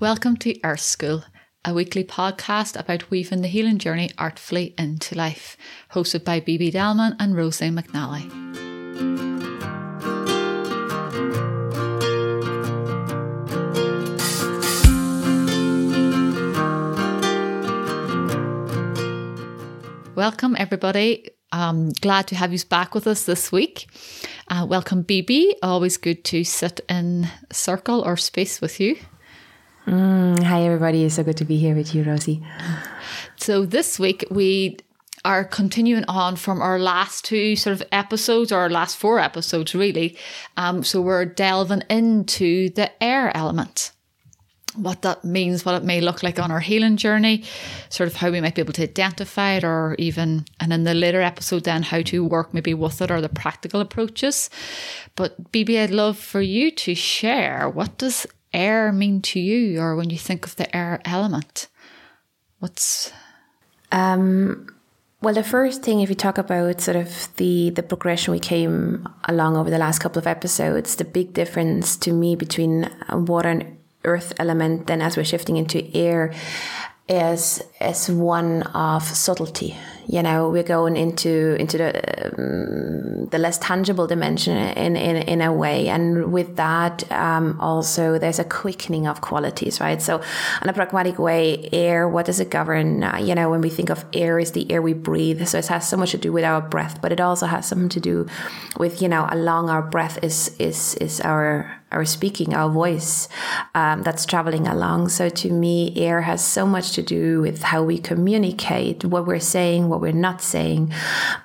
Welcome to Earth School, a weekly podcast about weaving the healing journey artfully into life, hosted by BB Dalman and Rosie McNally. Welcome, everybody. I'm glad to have you back with us this week. Uh, welcome, BB. Always good to sit in circle or space with you. Mm, hi, everybody. It's so good to be here with you, Rosie. So, this week we are continuing on from our last two sort of episodes, or our last four episodes, really. Um, so, we're delving into the air element what that means, what it may look like on our healing journey, sort of how we might be able to identify it, or even, and in the later episode, then how to work maybe with it or the practical approaches. But BB, I'd love for you to share what does air mean to you, or when you think of the air element? What's um, well, the first thing, if you talk about sort of the the progression we came along over the last couple of episodes, the big difference to me between water and earth element, then as we're shifting into air, is is one of subtlety. You know we're going into into the um, the less tangible dimension in, in in a way. And with that um, also there's a quickening of qualities right? So in a pragmatic way air what does it govern? Uh, you know when we think of air is the air we breathe. So it has so much to do with our breath but it also has something to do with you know along our breath is is is our our speaking, our voice um, that's traveling along. So to me, air has so much to do with how we communicate, what we're saying, what we're not saying.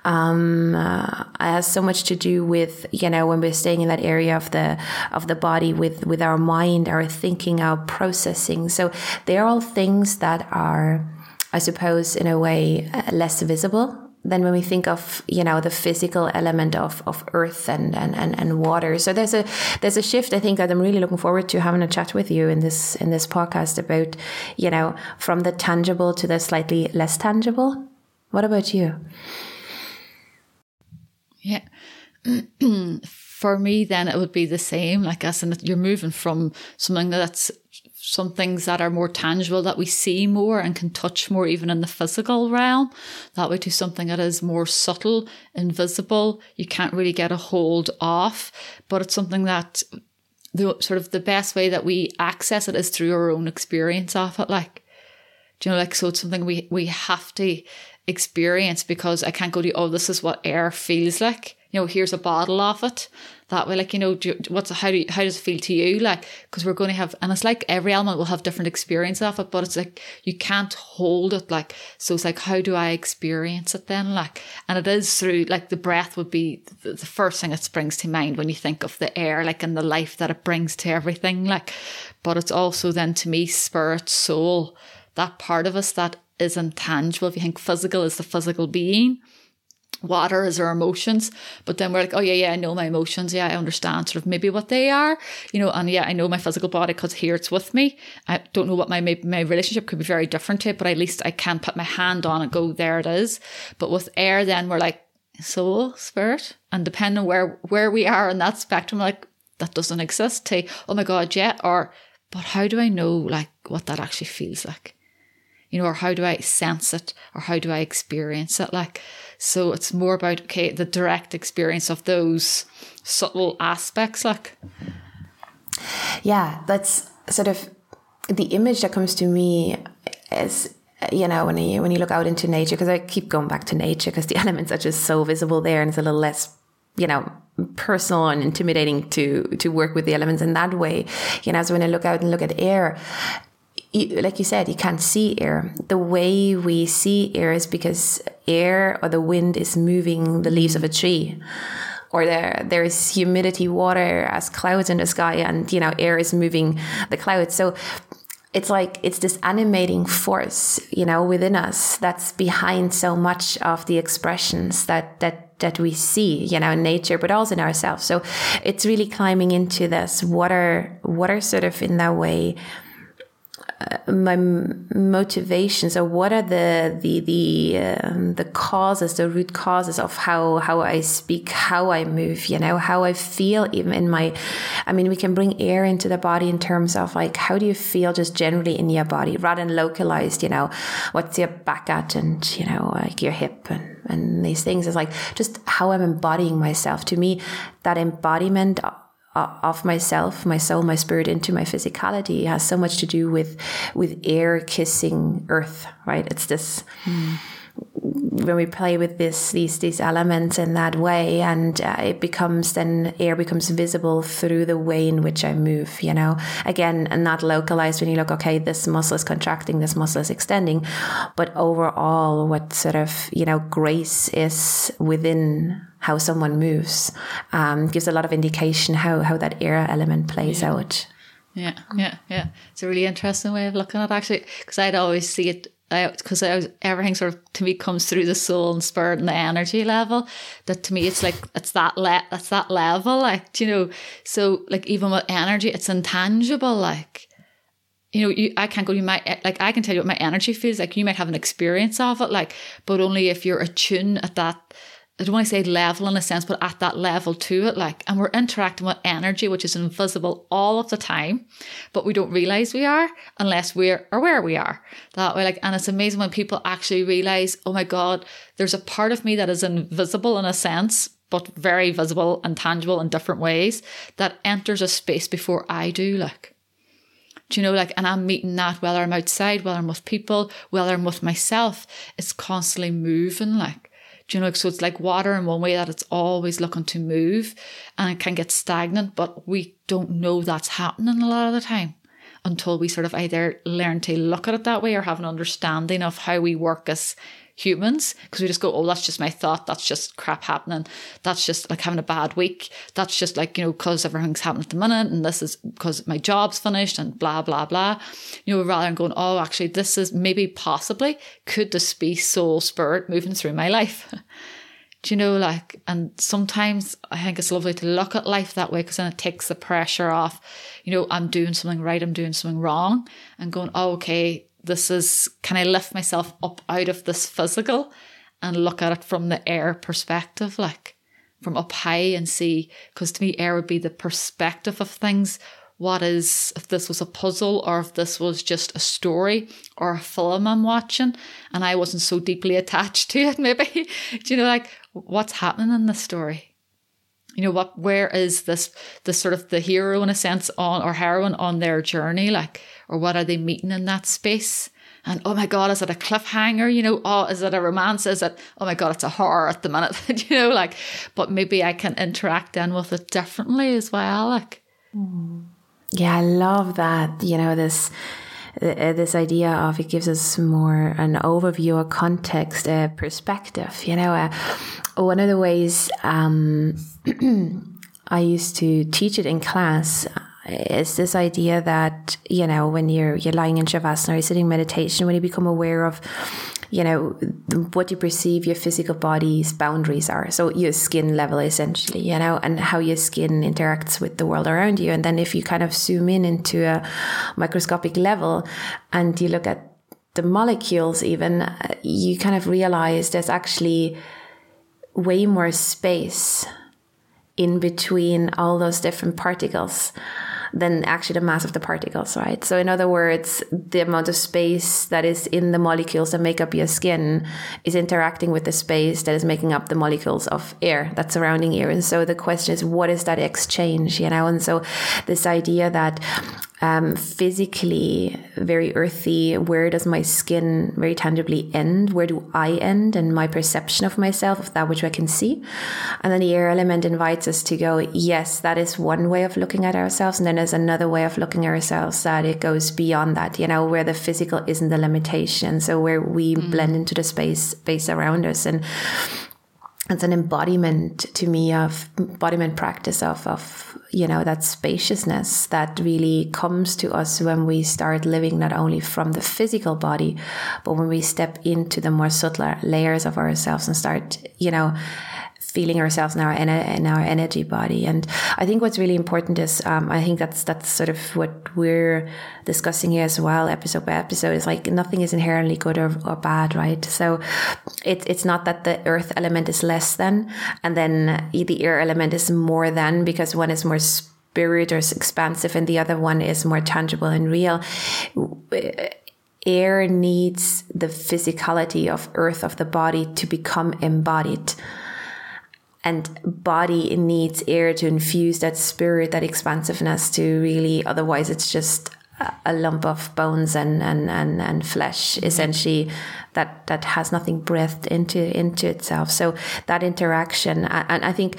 Um, uh, has so much to do with you know when we're staying in that area of the of the body with with our mind, our thinking, our processing. So they're all things that are, I suppose, in a way, uh, less visible then when we think of you know the physical element of, of earth and, and, and, and water. So there's a there's a shift i think that i'm really looking forward to having a chat with you in this in this podcast about you know from the tangible to the slightly less tangible. What about you? Yeah. For me then it would be the same. Like as in you're moving from something that's some things that are more tangible that we see more and can touch more even in the physical realm. That way to something that is more subtle invisible. You can't really get a hold of but it's something that the sort of the best way that we access it is through our own experience of it. Like do you know like so it's something we we have to experience because i can't go to oh this is what air feels like you know here's a bottle of it. That way like you know do, what's how do you, how does it feel to you? Like because we're going to have and it's like every element will have different experience of it but it's like you can't hold it like so it's like how do i experience it then? Like and it is through like the breath would be the, the first thing that springs to mind when you think of the air like and the life that it brings to everything like. But it's also then to me spirit soul that part of us that isn't tangible if you think physical is the physical being water is our emotions. But then we're like, oh yeah, yeah, I know my emotions. Yeah, I understand sort of maybe what they are, you know, and yeah, I know my physical body because here it's with me. I don't know what my, my relationship could be very different to it, but at least I can put my hand on and go, there it is. But with air, then we're like soul, spirit, and depending on where, where we are in that spectrum, like that doesn't exist to, oh my God, yeah, or, but how do I know like what that actually feels like? You know, or how do I sense it or how do I experience it? Like, so it's more about okay the direct experience of those subtle aspects, like. Yeah, that's sort of the image that comes to me is you know when you when you look out into nature because I keep going back to nature because the elements are just so visible there and it's a little less you know personal and intimidating to to work with the elements in that way you know so when I look out and look at air like you said, you can't see air. The way we see air is because air or the wind is moving the leaves of a tree. Or there, there's humidity, water as clouds in the sky, and you know, air is moving the clouds. So it's like it's this animating force, you know, within us that's behind so much of the expressions that that that we see, you know, in nature, but also in ourselves. So it's really climbing into this. What are what are sort of in that way my motivations or what are the the the um, the causes the root causes of how how I speak how I move you know how I feel even in my I mean we can bring air into the body in terms of like how do you feel just generally in your body rather than localized you know what's your back at and you know like your hip and and these things. Is like just how I'm embodying myself. To me that embodiment of myself, my soul, my spirit into my physicality has so much to do with with air kissing earth, right? It's this mm. when we play with this these these elements in that way, and uh, it becomes then air becomes visible through the way in which I move. You know, again, and not localized when you look. Okay, this muscle is contracting, this muscle is extending, but overall, what sort of you know grace is within how someone moves um, gives a lot of indication how how that air element plays yeah. out. Yeah, yeah, yeah. It's a really interesting way of looking at it, actually, because I'd always see it because everything sort of to me comes through the soul and spirit and the energy level. That to me, it's like it's that le- that's that level, like you know. So like even with energy, it's intangible, like you know, you, I can't go, you might, like, I can tell you what my energy feels like. You might have an experience of it, like, but only if you're attuned at that I don't want to say level in a sense, but at that level to it, like, and we're interacting with energy, which is invisible all of the time, but we don't realize we are unless we're aware we are that way. Like, and it's amazing when people actually realize, oh my God, there's a part of me that is invisible in a sense, but very visible and tangible in different ways that enters a space before I do, like. Do you know, like, and I'm meeting that whether I'm outside, whether I'm with people, whether I'm with myself, it's constantly moving, like. Do you know, so it's like water in one way that it's always looking to move and it can get stagnant, but we don't know that's happening a lot of the time until we sort of either learn to look at it that way or have an understanding of how we work as humans because we just go, oh, that's just my thought. That's just crap happening. That's just like having a bad week. That's just like, you know, because everything's happening at the minute and this is because my job's finished and blah, blah, blah. You know, rather than going, oh, actually, this is maybe possibly could this be soul spirit moving through my life? Do you know, like, and sometimes I think it's lovely to look at life that way because then it takes the pressure off. You know, I'm doing something right, I'm doing something wrong, and going, oh, okay, this is can I lift myself up out of this physical and look at it from the air perspective, like from up high and see, because to me, air would be the perspective of things. What is, if this was a puzzle or if this was just a story or a film I'm watching and I wasn't so deeply attached to it, maybe? Do you know, like, what's happening in the story? You know, what, where is this, this sort of the hero in a sense on, or heroine on their journey? Like, or what are they meeting in that space? And oh my God, is it a cliffhanger? You know, oh, is it a romance? Is it, oh my God, it's a horror at the minute, you know, like, but maybe I can interact then with it differently as well. Like, yeah, I love that. You know, this, uh, this idea of it gives us more an overview, a context, a perspective. You know, uh, one of the ways um, I used to teach it in class is this idea that you know when you're you're lying in shavasana or sitting meditation when you become aware of you know what you perceive your physical body's boundaries are. So your skin level essentially you know and how your skin interacts with the world around you. And then if you kind of zoom in into a microscopic level and you look at the molecules even uh, you kind of realize there's actually way more space in between all those different particles than actually the mass of the particles, right? So, in other words, the amount of space that is in the molecules that make up your skin is interacting with the space that is making up the molecules of air that's surrounding you. And so the question is, what is that exchange, you know? And so this idea that um, physically very earthy. Where does my skin very tangibly end? Where do I end and my perception of myself, of that which I can see? And then the air element invites us to go, yes, that is one way of looking at ourselves. And then another way of looking at ourselves that it goes beyond that, you know, where the physical isn't the limitation. So where we mm. blend into the space, space around us. And it's an embodiment to me of embodiment practice of, of you know that spaciousness that really comes to us when we start living not only from the physical body but when we step into the more subtler layers of ourselves and start you know feeling ourselves in our in our energy body. And I think what's really important is um, I think that's that's sort of what we're discussing here as well, episode by episode. Is like nothing is inherently good or, or bad, right? So it, it's not that the earth element is less than, and then the air element is more than because one is more spirit or expansive and the other one is more tangible and real air needs the physicality of earth of the body to become embodied and body needs air to infuse that spirit that expansiveness to really otherwise it's just a lump of bones and, and, and, and flesh mm-hmm. essentially that that has nothing breathed into into itself. So that interaction and i think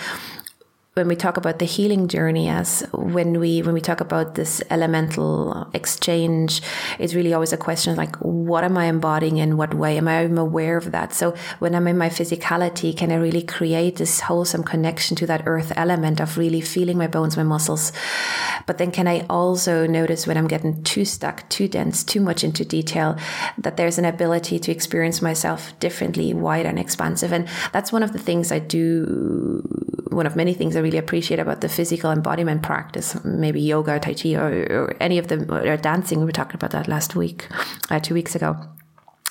when we talk about the healing journey as when we when we talk about this elemental exchange it's really always a question like what am i embodying in what way? Am i aware of that? So when i'm in my physicality can i really create this wholesome connection to that earth element of really feeling my bones my muscles? But then can i also notice when i'm getting too stuck too dense too much into detail that there's an ability to experience myself differently wide and expansive? And that's one of the things i do one of many things I really appreciate about the physical embodiment practice, maybe yoga, tai chi, or, or any of them, or dancing. We were talking about that last week, uh, two weeks ago.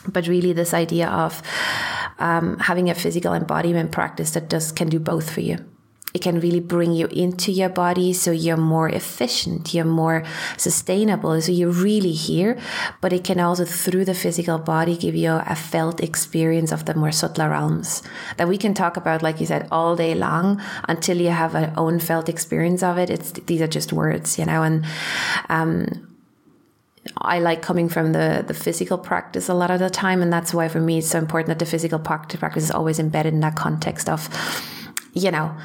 But really, this idea of um, having a physical embodiment practice that does can do both for you it can really bring you into your body so you're more efficient, you're more sustainable, so you're really here. But it can also, through the physical body, give you a felt experience of the more subtler realms that we can talk about, like you said, all day long until you have an own felt experience of it. It's these are just words, you know, and um, I like coming from the, the physical practice a lot of the time. And that's why for me it's so important that the physical practice is always embedded in that context of, you know,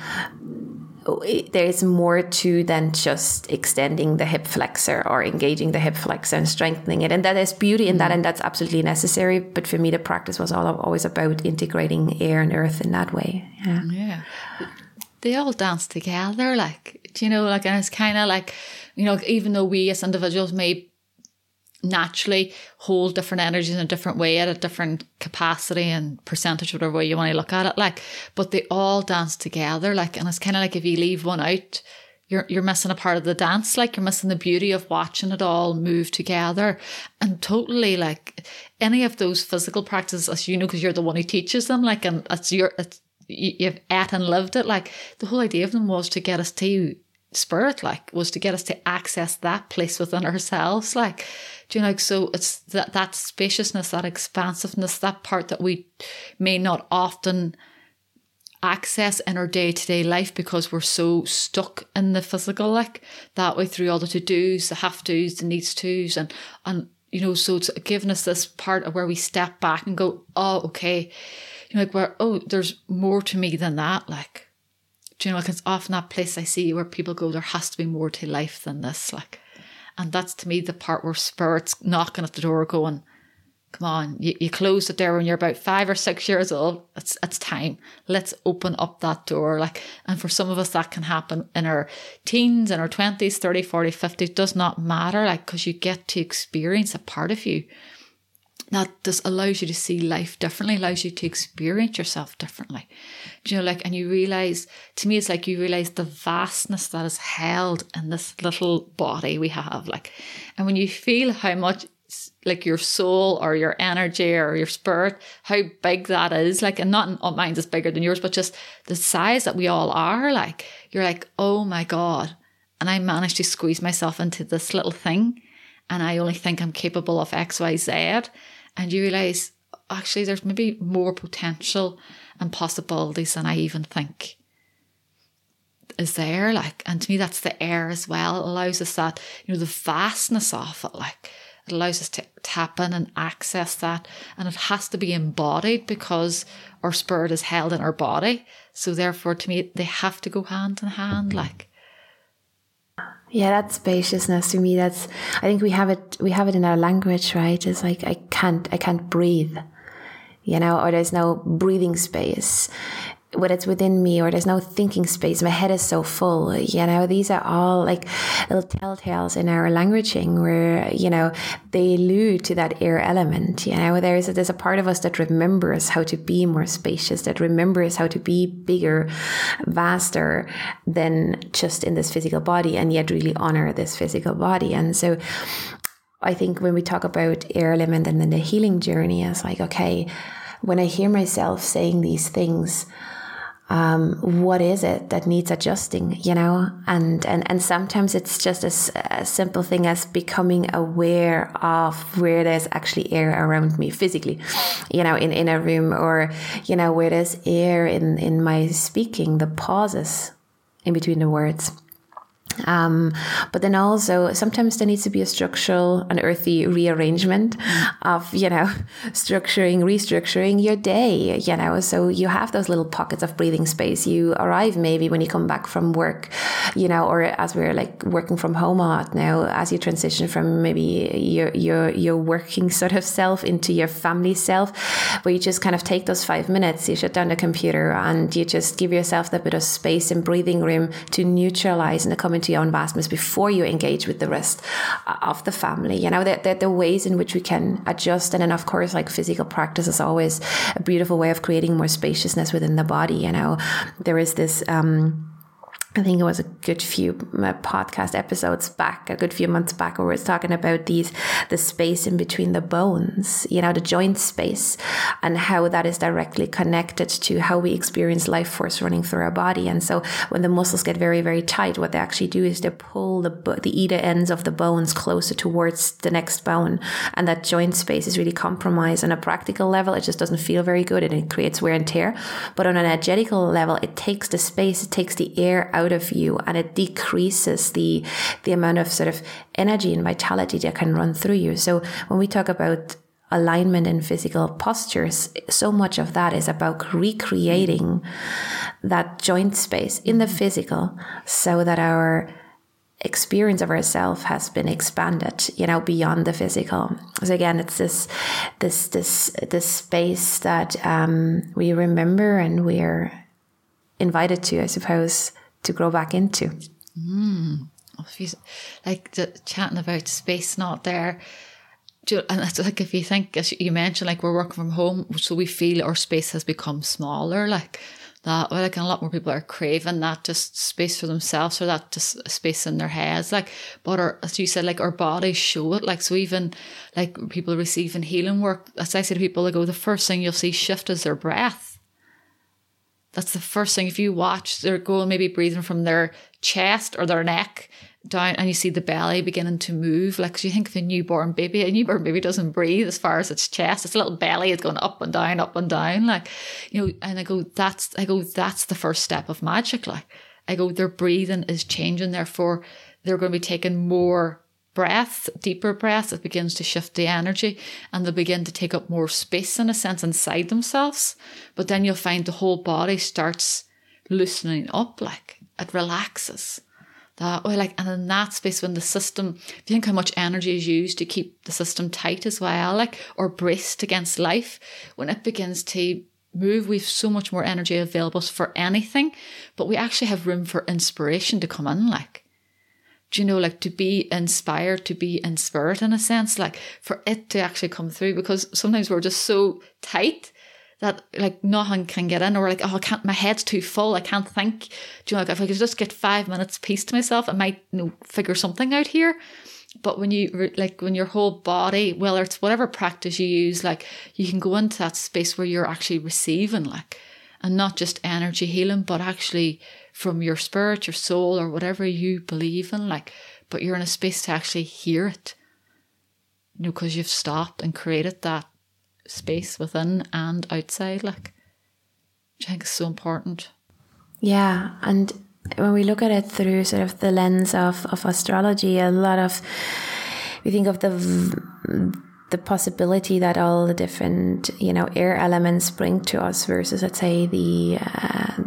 there is more to than just extending the hip flexor or engaging the hip flexor and strengthening it. And that is beauty in that, mm. and that's absolutely necessary. But for me, the practice was all always about integrating air and earth in that way. Yeah. yeah. They all dance together, like, do you know, like, and it's kind of like, you know, even though we as individuals may naturally hold different energies in a different way at a different capacity and percentage, whatever way you want to look at it. Like, but they all dance together. Like, and it's kind of like if you leave one out, you're you're missing a part of the dance. Like you're missing the beauty of watching it all move together. And totally like any of those physical practices, as you know, because you're the one who teaches them. Like, and it's your it's you've at and lived it. Like the whole idea of them was to get us to spirit. Like was to get us to access that place within ourselves. Like do you know, like, so it's that, that spaciousness, that expansiveness, that part that we may not often access in our day to day life because we're so stuck in the physical, like that way through all the to dos, the have tos, the needs tos, and and you know, so it's giving us this part of where we step back and go, oh, okay, you know, like where oh, there's more to me than that, like. Do you know, like it's often that place I see where people go, there has to be more to life than this, like. And that's to me the part where spirit's knocking at the door going, come on, you, you closed it there when you're about five or six years old. It's it's time. Let's open up that door. Like and for some of us that can happen in our teens, in our twenties, 30, 40, 50. It does not matter, like because you get to experience a part of you that just allows you to see life differently, allows you to experience yourself differently. Do you know, like, and you realize, to me, it's like you realize the vastness that is held in this little body we have. Like, and when you feel how much, like, your soul or your energy or your spirit, how big that is, like, and not oh, mine is bigger than yours, but just the size that we all are, like, you're like, oh my God. And I managed to squeeze myself into this little thing. And I only think I'm capable of X, Y, Z and you realize actually there's maybe more potential and possibilities than I even think is there. Like, and to me, that's the air as well. It allows us that, you know, the vastness of it. Like, it allows us to tap in and access that. And it has to be embodied because our spirit is held in our body. So, therefore, to me, they have to go hand in hand. Like, yeah, that spaciousness to me. That's I think we have it. We have it in our language, right? It's like I can't, I can't breathe, you know, or there's no breathing space. Whether it's within me or there's no thinking space, my head is so full. You know, these are all like little telltales in our languaging where, you know, they allude to that air element. You know, there's a, there's a part of us that remembers how to be more spacious, that remembers how to be bigger, vaster than just in this physical body and yet really honor this physical body. And so I think when we talk about air element and then the healing journey, it's like, okay, when I hear myself saying these things, um, what is it that needs adjusting you know? And and and sometimes it's just a, a, simple thing as becoming aware of where there's actually air around me physically you know in in a room or you know where there's air in in my speaking the pauses in between the words um, but then also sometimes there needs to be a structural and earthy rearrangement of, you know, structuring, restructuring your day, you know. So you have those little pockets of breathing space. You arrive maybe when you come back from work, you know, or as we're like working from home a lot now, as you transition from maybe your your your working sort of self into your family self, where you just kind of take those five minutes, you shut down the computer and you just give yourself that bit of space and breathing room to neutralize and to come into your own vastness before you engage with the rest of the family. You know, there, there, there are ways in which we can adjust. And then, of course, like physical practice is always a beautiful way of creating more spaciousness within the body. You know, there is this, um, I think it was a good few uh, podcast episodes back, a good few months back, where we was talking about these, the space in between the bones, you know, the joint space, and how that is directly connected to how we experience life force running through our body. And so, when the muscles get very, very tight, what they actually do is they pull the the either ends of the bones closer towards the next bone, and that joint space is really compromised. On a practical level, it just doesn't feel very good, and it creates wear and tear. But on an energetical level, it takes the space, it takes the air out of you and it decreases the the amount of sort of energy and vitality that can run through you. So when we talk about alignment and physical postures so much of that is about recreating that joint space in the physical so that our experience of ourself has been expanded you know beyond the physical. So again it's this this this this space that um, we remember and we're invited to i suppose to grow back into. Mm. Like the, chatting about space not there. And that's like if you think, as you mentioned, like we're working from home, so we feel our space has become smaller. Like that, well, like a lot more people are craving that just space for themselves or that just space in their heads. Like, but our, as you said, like our bodies show it. Like, so even like people receiving healing work, as I say to people, they go, the first thing you'll see shift is their breath that's the first thing. If you watch, they're going maybe breathing from their chest or their neck down, and you see the belly beginning to move. Like, you think of a newborn baby, a newborn baby doesn't breathe as far as its chest. Its little belly is going up and down, up and down. Like, you know, and I go, that's, I go, that's the first step of magic. Like, I go, their breathing is changing. Therefore, they're going to be taking more breath, deeper breath, it begins to shift the energy and they begin to take up more space in a sense inside themselves. But then you'll find the whole body starts loosening up, like it relaxes. That way, like, and in that space, when the system, if you think how much energy is used to keep the system tight as well, like, or braced against life, when it begins to move, we've so much more energy available for anything, but we actually have room for inspiration to come in, like do you know, like to be inspired, to be in spirit in a sense, like for it to actually come through because sometimes we're just so tight that like nothing can get in or like, oh, I can't, my head's too full. I can't think. Do you know, like if I could just get five minutes peace to myself, I might you know, figure something out here. But when you like when your whole body, whether it's whatever practice you use, like you can go into that space where you're actually receiving, like, and not just energy healing, but actually from your spirit, your soul, or whatever you believe in, like, but you're in a space to actually hear it. You know, because you've stopped and created that space within and outside, like, which I think is so important. Yeah. And when we look at it through sort of the lens of, of astrology, a lot of, we think of the, the possibility that all the different, you know, air elements bring to us versus, let's say, the, uh,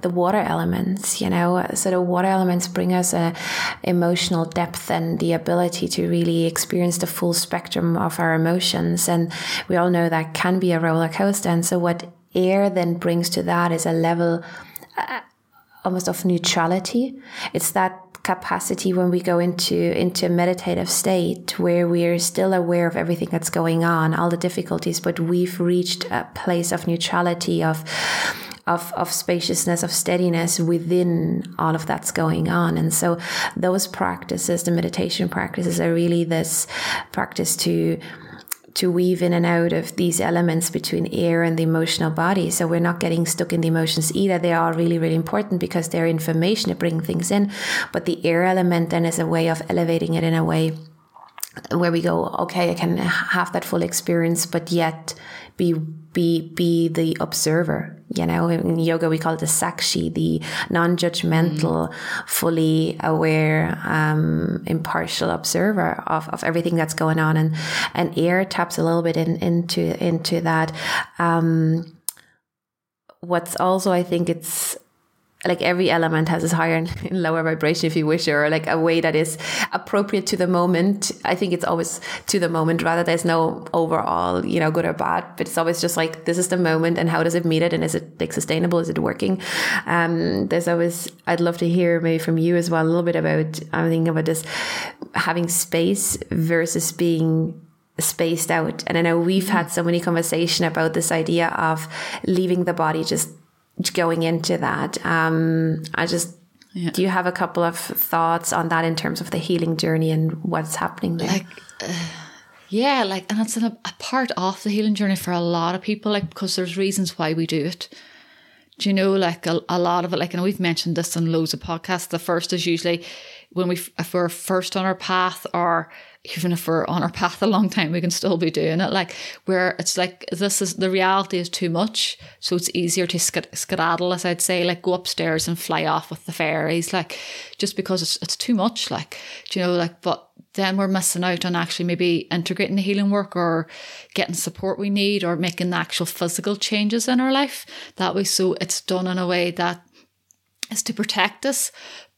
the water elements, you know. So the water elements bring us a emotional depth and the ability to really experience the full spectrum of our emotions. And we all know that can be a roller coaster. And so what air then brings to that is a level uh, almost of neutrality. It's that capacity when we go into into a meditative state where we're still aware of everything that's going on, all the difficulties, but we've reached a place of neutrality of of, of spaciousness, of steadiness within all of that's going on. And so those practices, the meditation practices are really this practice to to weave in and out of these elements between air and the emotional body. So we're not getting stuck in the emotions either. They are really, really important because they're information to bring things in. But the air element then is a way of elevating it in a way where we go, okay, I can have that full experience, but yet be be be the observer. You know, in yoga we call it the sakshi, the non-judgmental, mm. fully aware, um, impartial observer of, of everything that's going on, and and air taps a little bit in, into into that. Um, what's also I think it's like every element has its higher and lower vibration if you wish or like a way that is appropriate to the moment. I think it's always to the moment rather. There's no overall you know good or bad but it's always just like this is the moment and how does it meet it and is it like sustainable? Is it working? Um there's always i'd love to hear maybe from you as well a little bit about i'm thinking about this having space versus being spaced out. And i know we've had so many conversation about this idea of leaving the body just going into that. Um, I just yeah. do you have a couple of thoughts on that in terms of the healing journey and what's happening there? Like, uh, yeah, like, and it's a, a part of the healing journey for a lot of people, like, because there's reasons why we do it. Do you know, like a, a lot of it, like, and we've mentioned this in loads of podcasts. The first is usually when we, if we're first on our path or even if we're on our path a long time, we can still be doing it. Like where it's like this is the reality is too much, so it's easier to skedaddle, as I'd say, like go upstairs and fly off with the fairies, like just because it's it's too much. Like do you know, like but then we're missing out on actually maybe integrating the healing work or getting support we need or making the actual physical changes in our life that way. So it's done in a way that is to protect us,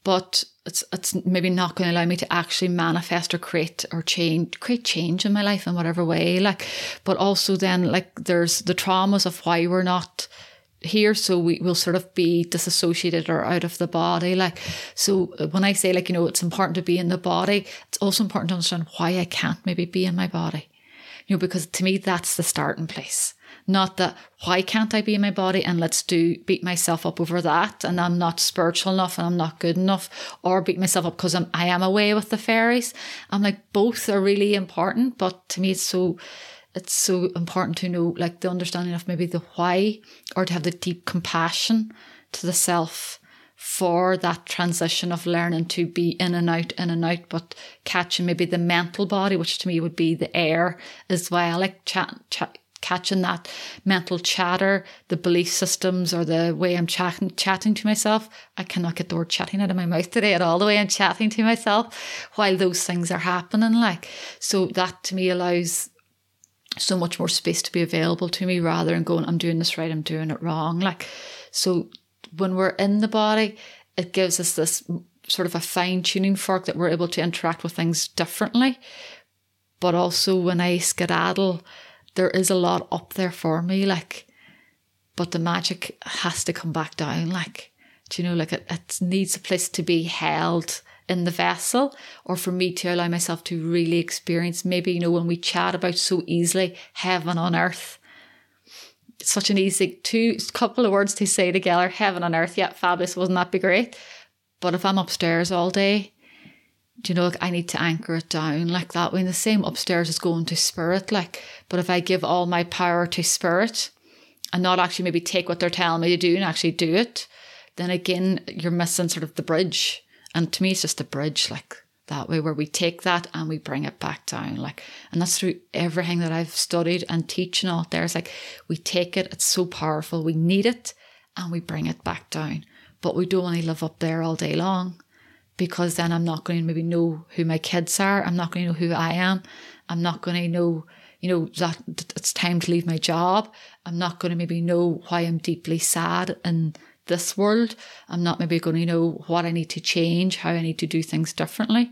but it's it's maybe not going to allow me to actually manifest or create or change create change in my life in whatever way like but also then like there's the traumas of why we're not here so we will sort of be disassociated or out of the body like so uh, when i say like you know it's important to be in the body it's also important to understand why i can't maybe be in my body you know because to me that's the starting place not that why can't I be in my body and let's do beat myself up over that and I'm not spiritual enough and I'm not good enough or beat myself up because I'm I am away with the fairies. I'm like both are really important, but to me it's so it's so important to know like the understanding of maybe the why or to have the deep compassion to the self for that transition of learning to be in and out, in and out, but catching maybe the mental body, which to me would be the air as well, like chat, chat catching that mental chatter, the belief systems, or the way I'm chatting, chatting to myself. I cannot get the word chatting out of my mouth today at all, the way I'm chatting to myself while those things are happening. Like, so that to me allows so much more space to be available to me rather than going, I'm doing this right, I'm doing it wrong. Like, so when we're in the body, it gives us this sort of a fine tuning fork that we're able to interact with things differently. But also when I skedaddle, there is a lot up there for me, like, but the magic has to come back down, like, do you know, like it, it needs a place to be held in the vessel or for me to allow myself to really experience maybe, you know, when we chat about so easily heaven on earth. It's such an easy two couple of words to say together, heaven on earth. Yeah, fabulous, wouldn't that be great? But if I'm upstairs all day, do you know, like I need to anchor it down like that when the same upstairs is going to spirit, like, but if I give all my power to spirit and not actually maybe take what they're telling me to do and actually do it, then again, you're missing sort of the bridge. And to me, it's just a bridge, like that way, where we take that and we bring it back down. Like, and that's through everything that I've studied and teaching all there. It's like we take it, it's so powerful, we need it, and we bring it back down. But we don't want to live up there all day long because then I'm not going to maybe know who my kids are. I'm not going to know who I am. I'm not going to know, you know, that it's time to leave my job. I'm not going to maybe know why I'm deeply sad in this world. I'm not maybe going to know what I need to change, how I need to do things differently.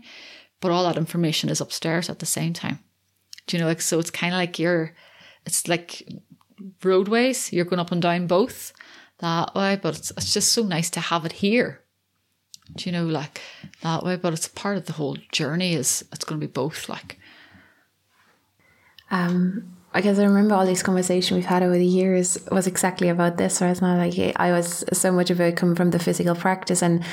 But all that information is upstairs at the same time. Do you know, like, so it's kind of like you're, it's like roadways, you're going up and down both that way, but it's, it's just so nice to have it here. Do you know, like that way? But it's part of the whole journey. Is it's going to be both, like. Um, I guess I remember all these conversations we've had over the years was exactly about this. Whereas now, like I was so much about coming from the physical practice, and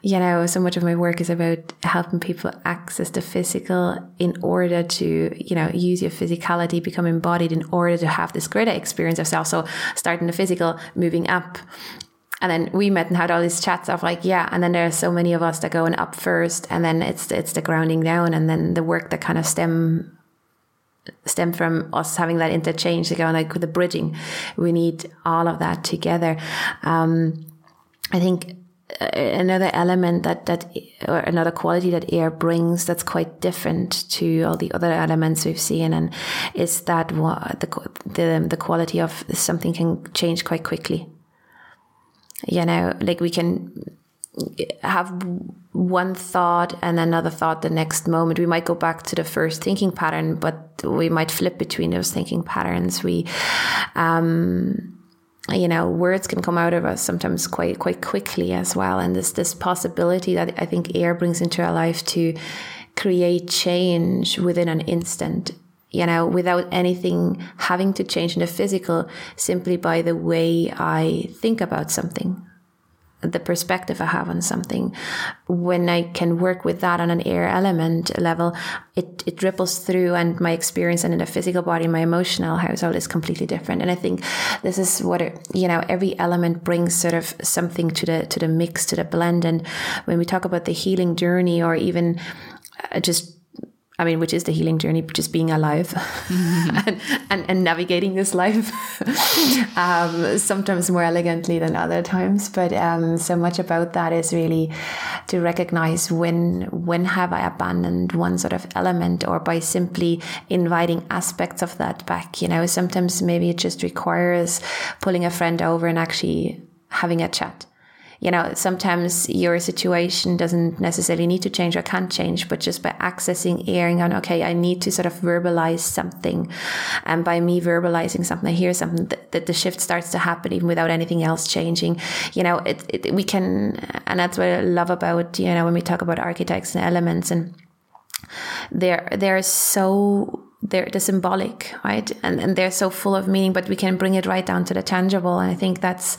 you know, so much of my work is about helping people access the physical in order to, you know, use your physicality, become embodied in order to have this greater experience of self. So starting the physical, moving up, and then we met and had all these chats of like yeah and then there are so many of us that going up first and then it's it's the grounding down and then the work that kind of stem stem from us having that interchange to go and like with the bridging. We need all of that together. Um, i think uh, another element that that or another quality that air brings that's quite different to all the other elements we've seen and is that the the, the quality of something can change quite quickly you know like we can have one thought and another thought the next moment. We might go back to the first thinking pattern but we might flip between those thinking patterns. We um you know words can come out of us sometimes quite quite quickly as well. And this this possibility that i think air brings into our life to create change within an instant you know, without anything having to change in the physical, simply by the way I think about something the perspective I have on something. When I can work with that on an air element level, it, it ripples through and my experience and in the physical body, my emotional household is completely different. And I think this is what it, you know, every element brings sort of something to the, to the mix, to the blend. And when we talk about the healing journey or even uh, just I mean, which is the healing journey, just being alive mm-hmm. and, and, and, navigating this life, um, sometimes more elegantly than other times. But um, so much about that is really to recognize when when have I abandoned one sort of element, or by simply inviting aspects of that back. You know, sometimes maybe it just requires pulling a friend over and actually having a chat you know, sometimes your situation doesn't necessarily need to change or can't change, but just by accessing, airing on, okay, I need to sort of verbalize something. And by me verbalizing something, I hear something that, that the shift starts to happen even without anything else changing. You know, it, it, we can, and that's what I love about, you know, when we talk about architects and elements and they're, they're so they're the symbolic, right? And and they're so full of meaning, but we can bring it right down to the tangible. And I think that's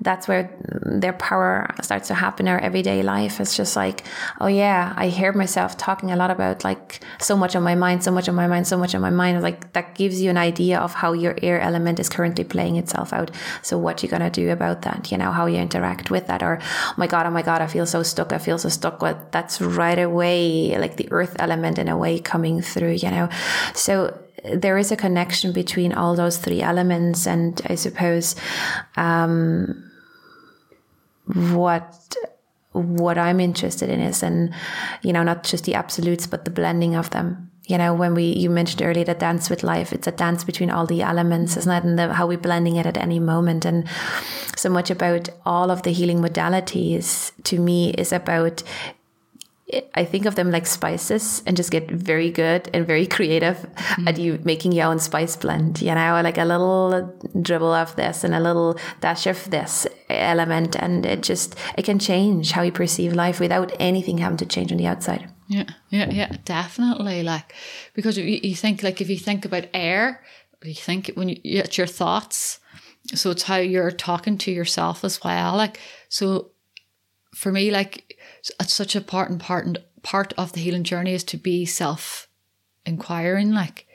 that's where their power starts to happen in our everyday life. It's just like, oh yeah, I hear myself talking a lot about like so much on my mind, so much on my mind, so much on my mind. Like that gives you an idea of how your air element is currently playing itself out. So what you're gonna do about that, you know, how you interact with that, or oh my god, oh my god, I feel so stuck, I feel so stuck. Well, that's right away like the earth element in a way coming through, you know. So so there is a connection between all those three elements, and I suppose um, what what I'm interested in is, and you know, not just the absolutes, but the blending of them. You know, when we you mentioned earlier the dance with life, it's a dance between all the elements, isn't it? And the, how we're blending it at any moment, and so much about all of the healing modalities to me is about I think of them like spices and just get very good and very creative mm. at you making your own spice blend. You know, like a little dribble of this and a little dash of this element, and it just it can change how you perceive life without anything having to change on the outside. Yeah, yeah, yeah, definitely. Like because you, you think like if you think about air, you think when you it's your thoughts, so it's how you're talking to yourself as well. Like so, for me, like it's such a part and part and part of the healing journey is to be self inquiring like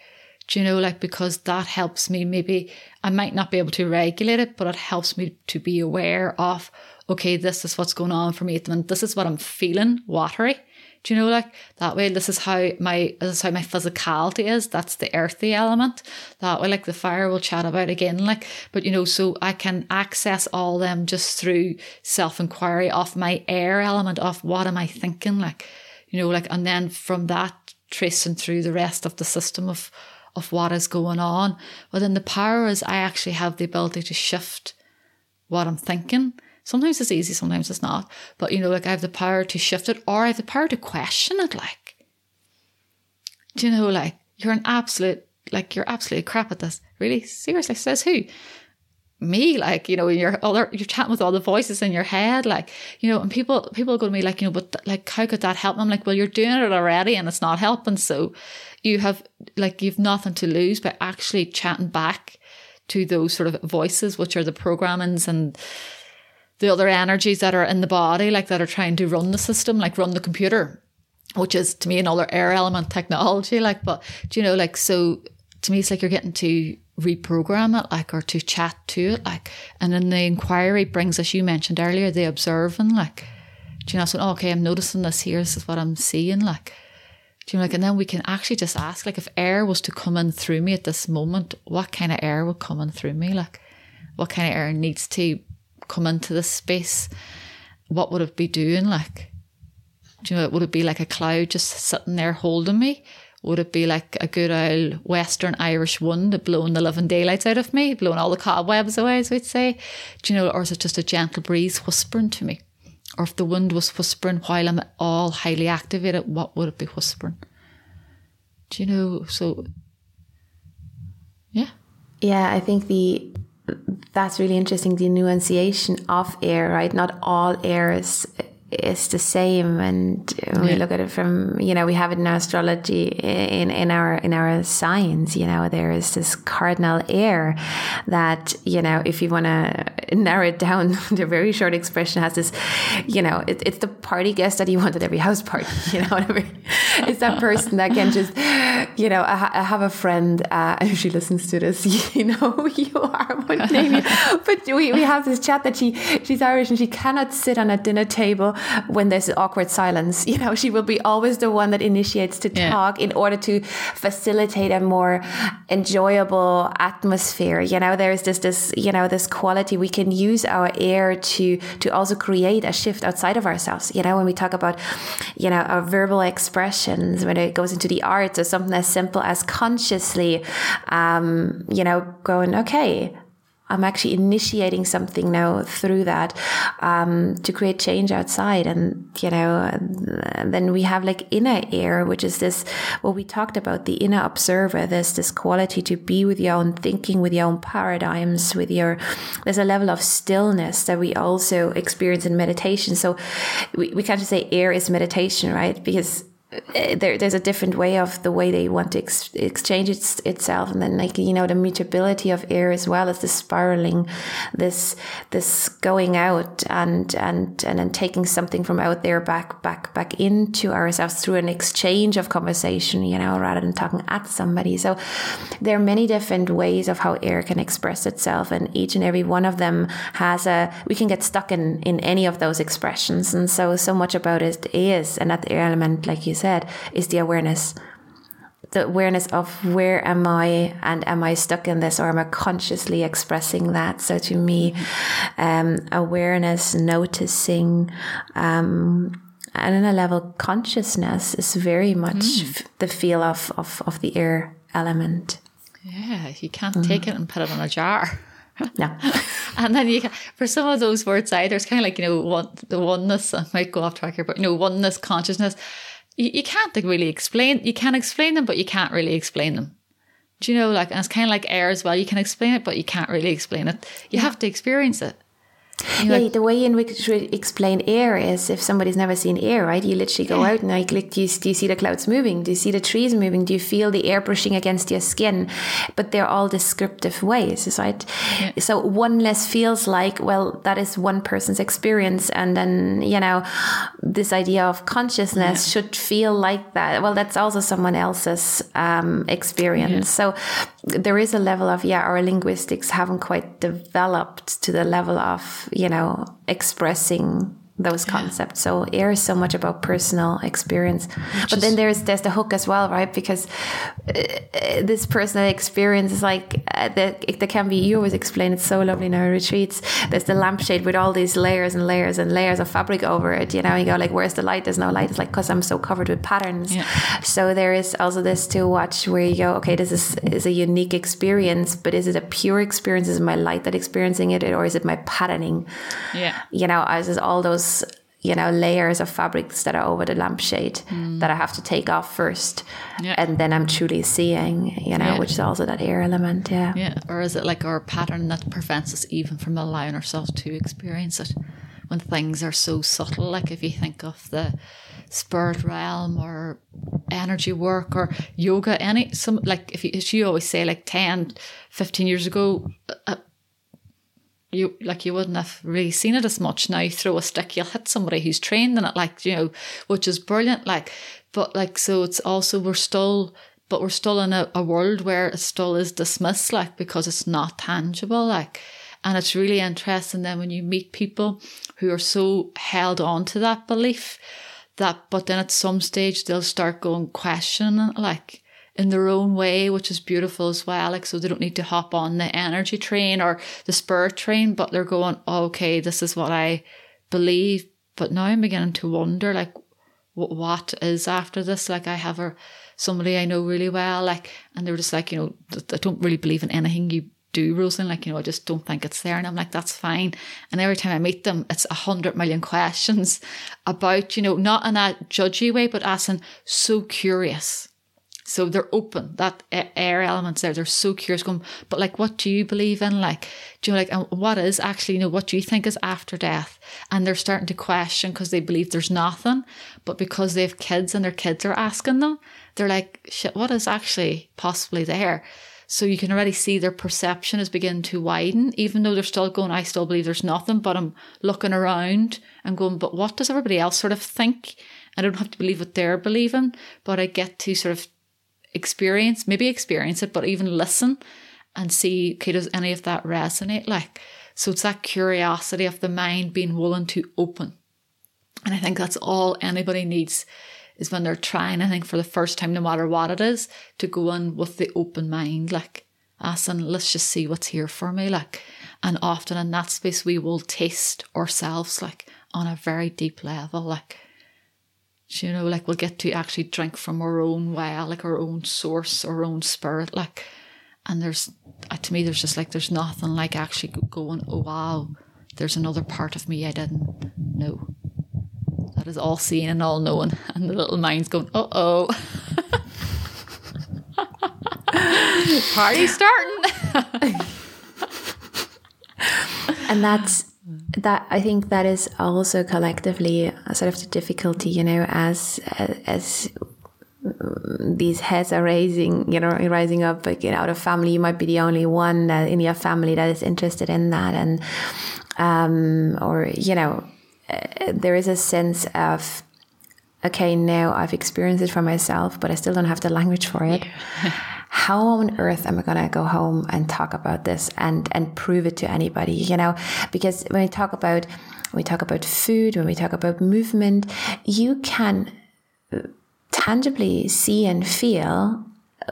do you know like because that helps me. Maybe i might not be able to regulate it but it helps me to be aware of okay this is what's going on for me at the this is what i'm feeling watery do you know, like that way? This is how my this is how my physicality is. That's the earthy element. That way, like the fire we'll chat about again. Like, but you know, so I can access all them just through self inquiry of my air element of what am I thinking, like, you know, like, and then from that tracing through the rest of the system of of what is going on. But then the power is I actually have the ability to shift what I'm thinking Sometimes it's easy, sometimes it's not. But you know, like I have the power to shift it or I have the power to question it. Like, do you know, like you're an absolute like you're absolutely crap at this. Really? Seriously? Says who? me like you know you're other you're chatting with all the voices in your head like you know and people people go to me like you know but like how could that help I'm like well you're doing it already and it's not helping so you have like you've nothing to lose by actually chatting back to those sort of voices which are the programmings and the other energies that are in the body like that are trying to run the system like run the computer which is to me another air element technology like but do you know like so to me it's like you're getting to reprogram it like or to chat to it like and then the inquiry brings as you mentioned earlier the observing like do you know so okay I'm noticing this here this is what I'm seeing like do you know like and then we can actually just ask like if air was to come in through me at this moment what kind of air would come in through me like what kind of air needs to come into this space what would it be doing like do you know would it be like a cloud just sitting there holding me would it be like a good old Western Irish wind blowing the living daylights out of me, blowing all the cobwebs away, as we'd say? Do you know, or is it just a gentle breeze whispering to me? Or if the wind was whispering while I'm all highly activated, what would it be whispering? Do you know? So, yeah. Yeah, I think the that's really interesting. The nuanciation of air, right? Not all air is is the same and we yeah. look at it from you know we have it in astrology in in our in our science you know there is this cardinal air that you know if you want to narrow it down the very short expression has this you know it, it's the party guest that you want at every house party you know what it's that person that can just you know I, I have a friend uh, if she listens to this you know who you are but we, we have this chat that she she's Irish and she cannot sit on a dinner table when there's awkward silence. You know, she will be always the one that initiates to yeah. talk in order to facilitate a more enjoyable atmosphere. You know, there's this this you know this quality we can use our air to to also create a shift outside of ourselves. You know, when we talk about you know our verbal expressions, when it goes into the arts or something as simple as consciously, um, you know, going okay I'm actually initiating something now through that um, to create change outside. And, you know, and then we have like inner air, which is this, what we talked about, the inner observer. There's this quality to be with your own thinking, with your own paradigms, with your, there's a level of stillness that we also experience in meditation. So we, we can't just say air is meditation, right? Because Uh, there, there's a different way of the way they want to ex- exchange its, itself, and then like you know the mutability of air as well as the spiraling, this this going out and and and then taking something from out there back back back into ourselves through an exchange of conversation, you know, rather than talking at somebody. So there are many different ways of how air can express itself, and each and every one of them has a. We can get stuck in in any of those expressions, and so so much about it is, and that air element, like you said, is the awareness. The awareness of where am I and am I stuck in this or am I consciously expressing that? So to me, um, awareness, noticing, um, and in a level consciousness is very much mm. the feel of, of, of the air element. Yeah, you can't mm. take it and put it in a jar. No. and then you can, for some of those words, either it's kind of like, you know, one, the oneness, I might go off track here, but, you know, oneness, consciousness you, you can't like really explain you can explain them but you can't really explain them. Do you know like and it's kind of like air as well. You can explain it but you can't really explain it. You yeah. have to experience it yeah, like, the way in which we explain air is if somebody's never seen air, right? You literally go yeah. out and like, like do, you, do you see the clouds moving? Do you see the trees moving? Do you feel the air brushing against your skin? But they're all descriptive ways, right? Yeah. So one less feels like, well, that is one person's experience. And then, you know, this idea of consciousness should feel like that. Well, that's also someone else's um, experience. So there is a level of, yeah, our linguistics haven't quite developed to the level of, you know, expressing those concepts. So air is so much about personal experience. Which but then there's there's the hook as well, right? Because uh, this personal experience is like uh, there, there can be. You always explain it so lovely in our retreats. There's the lampshade with all these layers and layers and layers of fabric over it. You know, you go like, "Where's the light?" There's no light. It's like because I'm so covered with patterns. Yeah. So there is also this to watch where you go, okay, this is is a unique experience, but is it a pure experience? Is it my light that experiencing it, or is it my patterning? Yeah. You know, as is all those you know layers of fabrics that are over the lampshade mm. that I have to take off first, yeah. and then I'm truly seeing, you know, yeah. which is also that air element, yeah. Yeah, or is it like our pattern that prevents us even from allowing ourselves to experience it when things are so subtle? Like if you think of the spirit realm or energy work or yoga, any some like if you, as you always say, like 10, 15 years ago. Uh, you like you wouldn't have really seen it as much now. You throw a stick, you'll hit somebody who's trained in it, like you know, which is brilliant. Like, but like so, it's also we're still, but we're still in a, a world where it still is dismissed, like because it's not tangible, like. And it's really interesting then when you meet people who are so held on to that belief that, but then at some stage they'll start going questioning, like, in their own way, which is beautiful as well. Like, so they don't need to hop on the energy train or the spirit train, but they're going, oh, okay, this is what I believe. But now I'm beginning to wonder, like, what is after this? Like, I have a somebody I know really well, like, and they're just like, you know, I don't really believe in anything you do, Rosalind. Like, you know, I just don't think it's there. And I'm like, that's fine. And every time I meet them, it's a hundred million questions about, you know, not in a judgy way, but asking so curious so they're open. That air elements there, they're so curious. Going, but like, what do you believe in? Like, do you know, like, what is actually, you know, what do you think is after death? And they're starting to question because they believe there's nothing, but because they have kids and their kids are asking them, they're like, shit, what is actually possibly there? So you can already see their perception is beginning to widen, even though they're still going, I still believe there's nothing, but I'm looking around and going, but what does everybody else sort of think? I don't have to believe what they're believing, but I get to sort of experience, maybe experience it, but even listen and see, okay, does any of that resonate? Like, so it's that curiosity of the mind being willing to open. And I think that's all anybody needs is when they're trying, I think, for the first time, no matter what it is, to go in with the open mind, like, asking, let's just see what's here for me. Like, and often in that space, we will taste ourselves, like, on a very deep level. Like, you know, like we'll get to actually drink from our own well, like our own source, our own spirit, like. And there's, uh, to me, there's just like there's nothing like actually going, oh wow, there's another part of me I didn't know. That is all seeing and all knowing, and the little mind's going, uh oh. Party starting. and that's that I think that is also collectively sort of the difficulty, you know, as as these heads are raising, you know, rising up like, you know, out of family. You might be the only one in your family that is interested in that, and um, or you know, uh, there is a sense of okay, now I've experienced it for myself, but I still don't have the language for it. How on earth am I going to go home and talk about this and, and prove it to anybody, you know? Because when we talk about, when we talk about food, when we talk about movement, you can uh, tangibly see and feel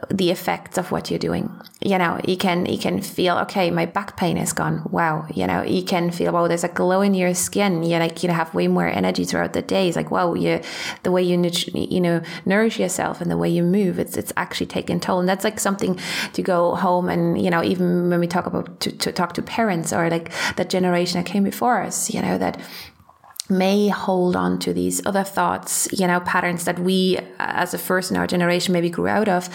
the effects of what you're doing. You know, you can you can feel okay, my back pain is gone. Wow, you know, you can feel wow, there's a glow in your skin. You like you have way more energy throughout the day. It's like wow, you the way you you know nourish yourself and the way you move, it's it's actually taking toll. And that's like something to go home and you know even when we talk about to, to talk to parents or like that generation that came before us, you know that may hold on to these other thoughts, you know, patterns that we as a first in our generation maybe grew out of,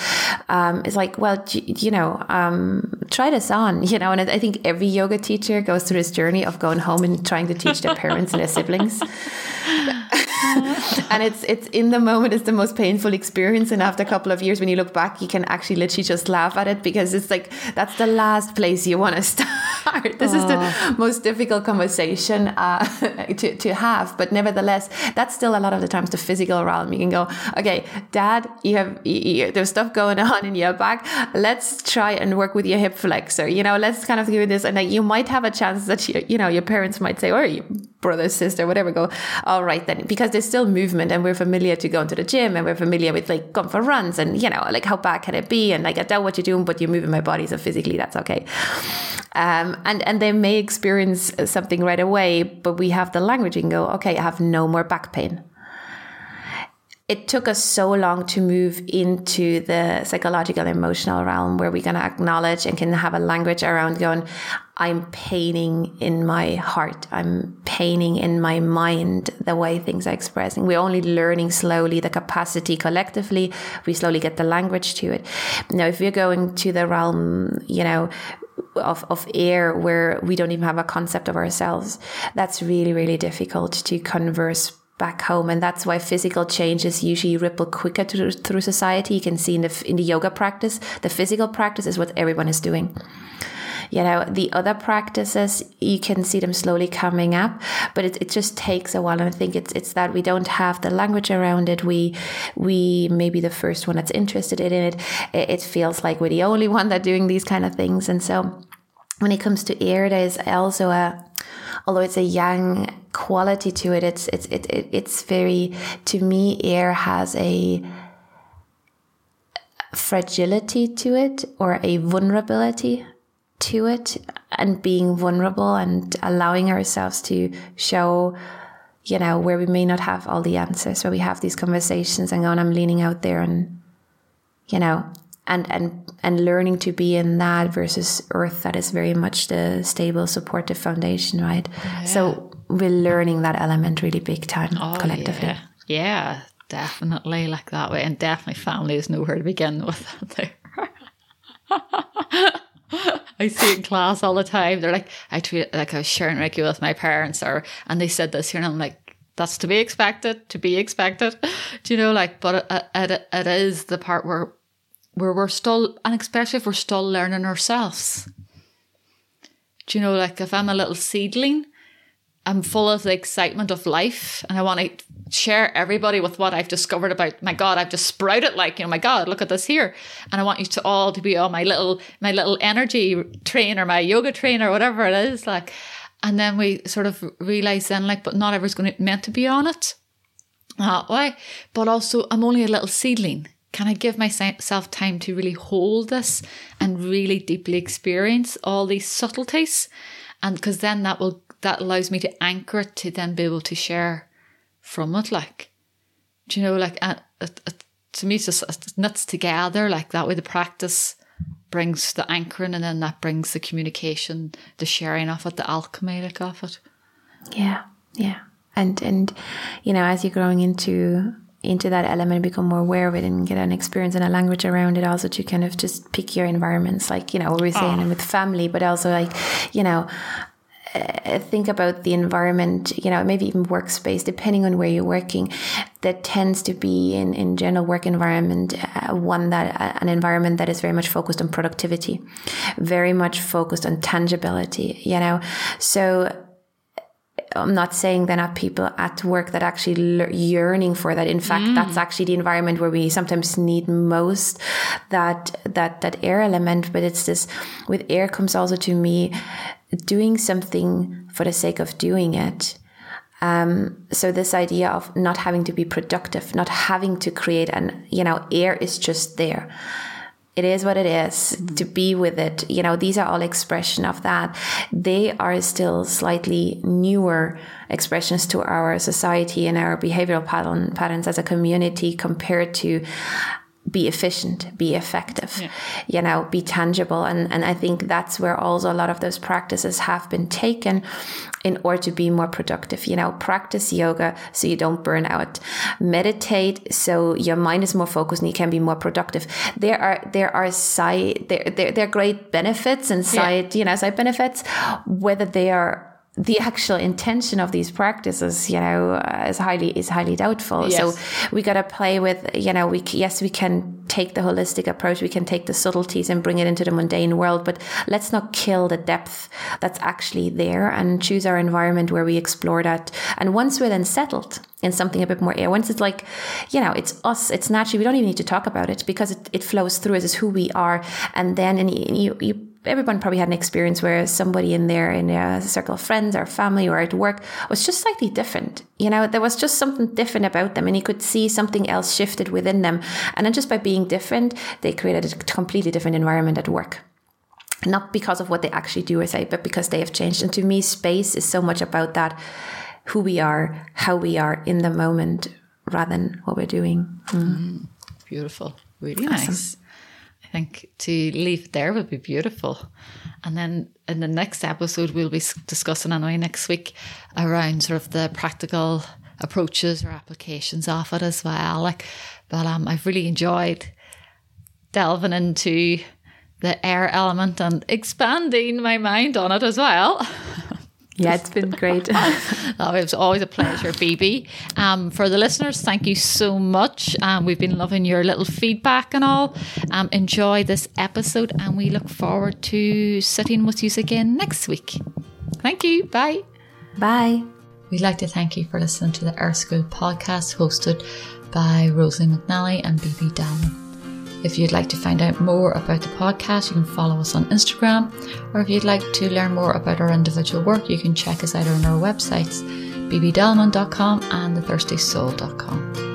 um, is like, well, you know, um, try this on, you know, and I think every yoga teacher goes through this journey of going home and trying to teach their parents and their siblings. and it's it's in the moment it's the most painful experience. And after a couple of years when you look back you can actually literally just laugh at it because it's like that's the last place you want to start. This Aww. is the most difficult conversation uh, to, to have. But nevertheless that's still a lot of the times the physical realm. You can go okay dad you have you, there's stuff going on in your back. Let's try and work with your hip flexor. You know let's kind of do this. And like, you might have a chance that you, you know your parents might say or you brother, sister, whatever, go, all right then, because there's still movement and we're familiar to going to the gym and we're familiar with like going for runs and, you know, like how bad can it be? And like, I know what you're doing, but you're moving my body. So physically that's okay. Um, and, and they may experience something right away, but we have the language and go, okay, I have no more back pain it took us so long to move into the psychological emotional realm where we're going to acknowledge and can have a language around going i'm paining in my heart. I'm paining in my mind the way things are expressing. We're only learning slowly the capacity collectively. We slowly get the language to it. Now if we're going to the realm you know of, of air where we don't even have a concept of ourselves that's really really difficult to converse back home and that's why physical changes usually ripple quicker through, through society. You can see in the in the yoga practice the physical practice is what everyone is doing. You know the other practices you can see them slowly coming up but it, it just takes a while and i think it's it's that we don't have the language around it. We we may be the first one that's interested in it it, it feels like we're the only one that doing these kind of things and so when it comes to air there's also a although it's a yang quality to it. It's it's it, it it's very to me air has a fragility to it or a vulnerability to it and being vulnerable and allowing ourselves to show you know where we may not have all the answers where we have these conversations and going i'm leaning out there and you know and and and learning to be in that versus earth that is very much the stable supportive foundation right yeah. so we're learning that element really big time oh, collectively yeah. yeah. definitely like that way and definitely families know where to begin with there I see it in class all the time. They're like, I tweet like I was sharing Reiki with my parents, or and they said this here, and I'm like, that's to be expected, to be expected, do you know? Like, but it, it, it is the part where where we're still, and especially if we're still learning ourselves. Do you know, like if I'm a little seedling, I'm full of the excitement of life and I want to share everybody with what I've discovered about my God, I've just sprouted like, you know, my God, look at this here. And I want you to all to be on my little my little energy train or my yoga train or whatever it is. Like and then we sort of realize then like, but not everyone's to meant to be on it that way. But also I'm only a little seedling can I give myself time to really hold this and really deeply experience all these subtleties? And because then that will that allows me to anchor it to then be able to share from it. Like, do you know, like uh, uh, to me, it's just nuts together. Like that way, the practice brings the anchoring, and then that brings the communication, the sharing of it, the alchemy of it. Yeah, yeah, and and you know, as you're growing into into that element, become more aware of it, and get an experience and a language around it. Also, to kind of just pick your environments, like you know, what we're saying, oh. with family, but also like you know, uh, think about the environment, you know, maybe even workspace, depending on where you're working, that tends to be in, in general work environment, uh, one that, uh, an environment that is very much focused on productivity, very much focused on tangibility, you know, so I'm not saying there are people at work that actually yearning for that. In fact, mm. that's actually the environment where we sometimes need most that that that air element. But it's this with air comes also to me doing something for the sake of doing it. Um, so this idea of not having to be productive, not having to create, and you know, air is just there it is what it is mm-hmm. to be with it you know these are all expression of that they are still slightly newer expressions to our society and our behavioral pattern, patterns as a community compared to be efficient, be effective, yeah. you know, be tangible. And, and I think that's where also a lot of those practices have been taken in order to be more productive. You know, practice yoga so you don't burn out. Meditate so your mind is more focused and you can be more productive. There are there are side there there, there are great benefits and side, yeah. you know, side benefits, whether they are the actual intention of these practices, you know, uh, is highly is highly doubtful. Yes. So we got to play with, you know, we yes we can take the holistic approach, we can take the subtleties and bring it into the mundane world, but let's not kill the depth that's actually there and choose our environment where we explore that. And once we're then settled in something a bit more air, once it's like, you know, it's us, it's naturally, we don't even need to talk about it because it, it flows through us, it's who we are, and then and you, you everyone probably had an experience where somebody in there in a circle of friends or family or at work was just slightly different. You know, there was just something different about them and you could see something else shifted within them. And then just by being different, they created a completely different environment at work. Not because of what they actually do or say, but because they have changed. And to me, space is so much about that who we are, how we are in the moment rather than what we're doing. Mm. Beautiful. Really awesome. nice. I think to leave there would be beautiful. And then in the next episode, we'll be discussing anyway next week around sort of the practical approaches or applications of it as well. Like, but um, I've really enjoyed delving into the air element and expanding my mind on it as well. Yeah, it's been great. oh, it was always a pleasure, Phoebe. Um, for the listeners, thank you so much. Um, we've been loving your little feedback and all. Um, enjoy this episode, and we look forward to sitting with you again next week. Thank you. Bye. Bye. We'd like to thank you for listening to the Earth School podcast hosted by Rosalie McNally and BB Dalman. If you'd like to find out more about the podcast, you can follow us on Instagram. Or if you'd like to learn more about our individual work, you can check us out on our websites, bbdalman.com and thethirstysoul.com.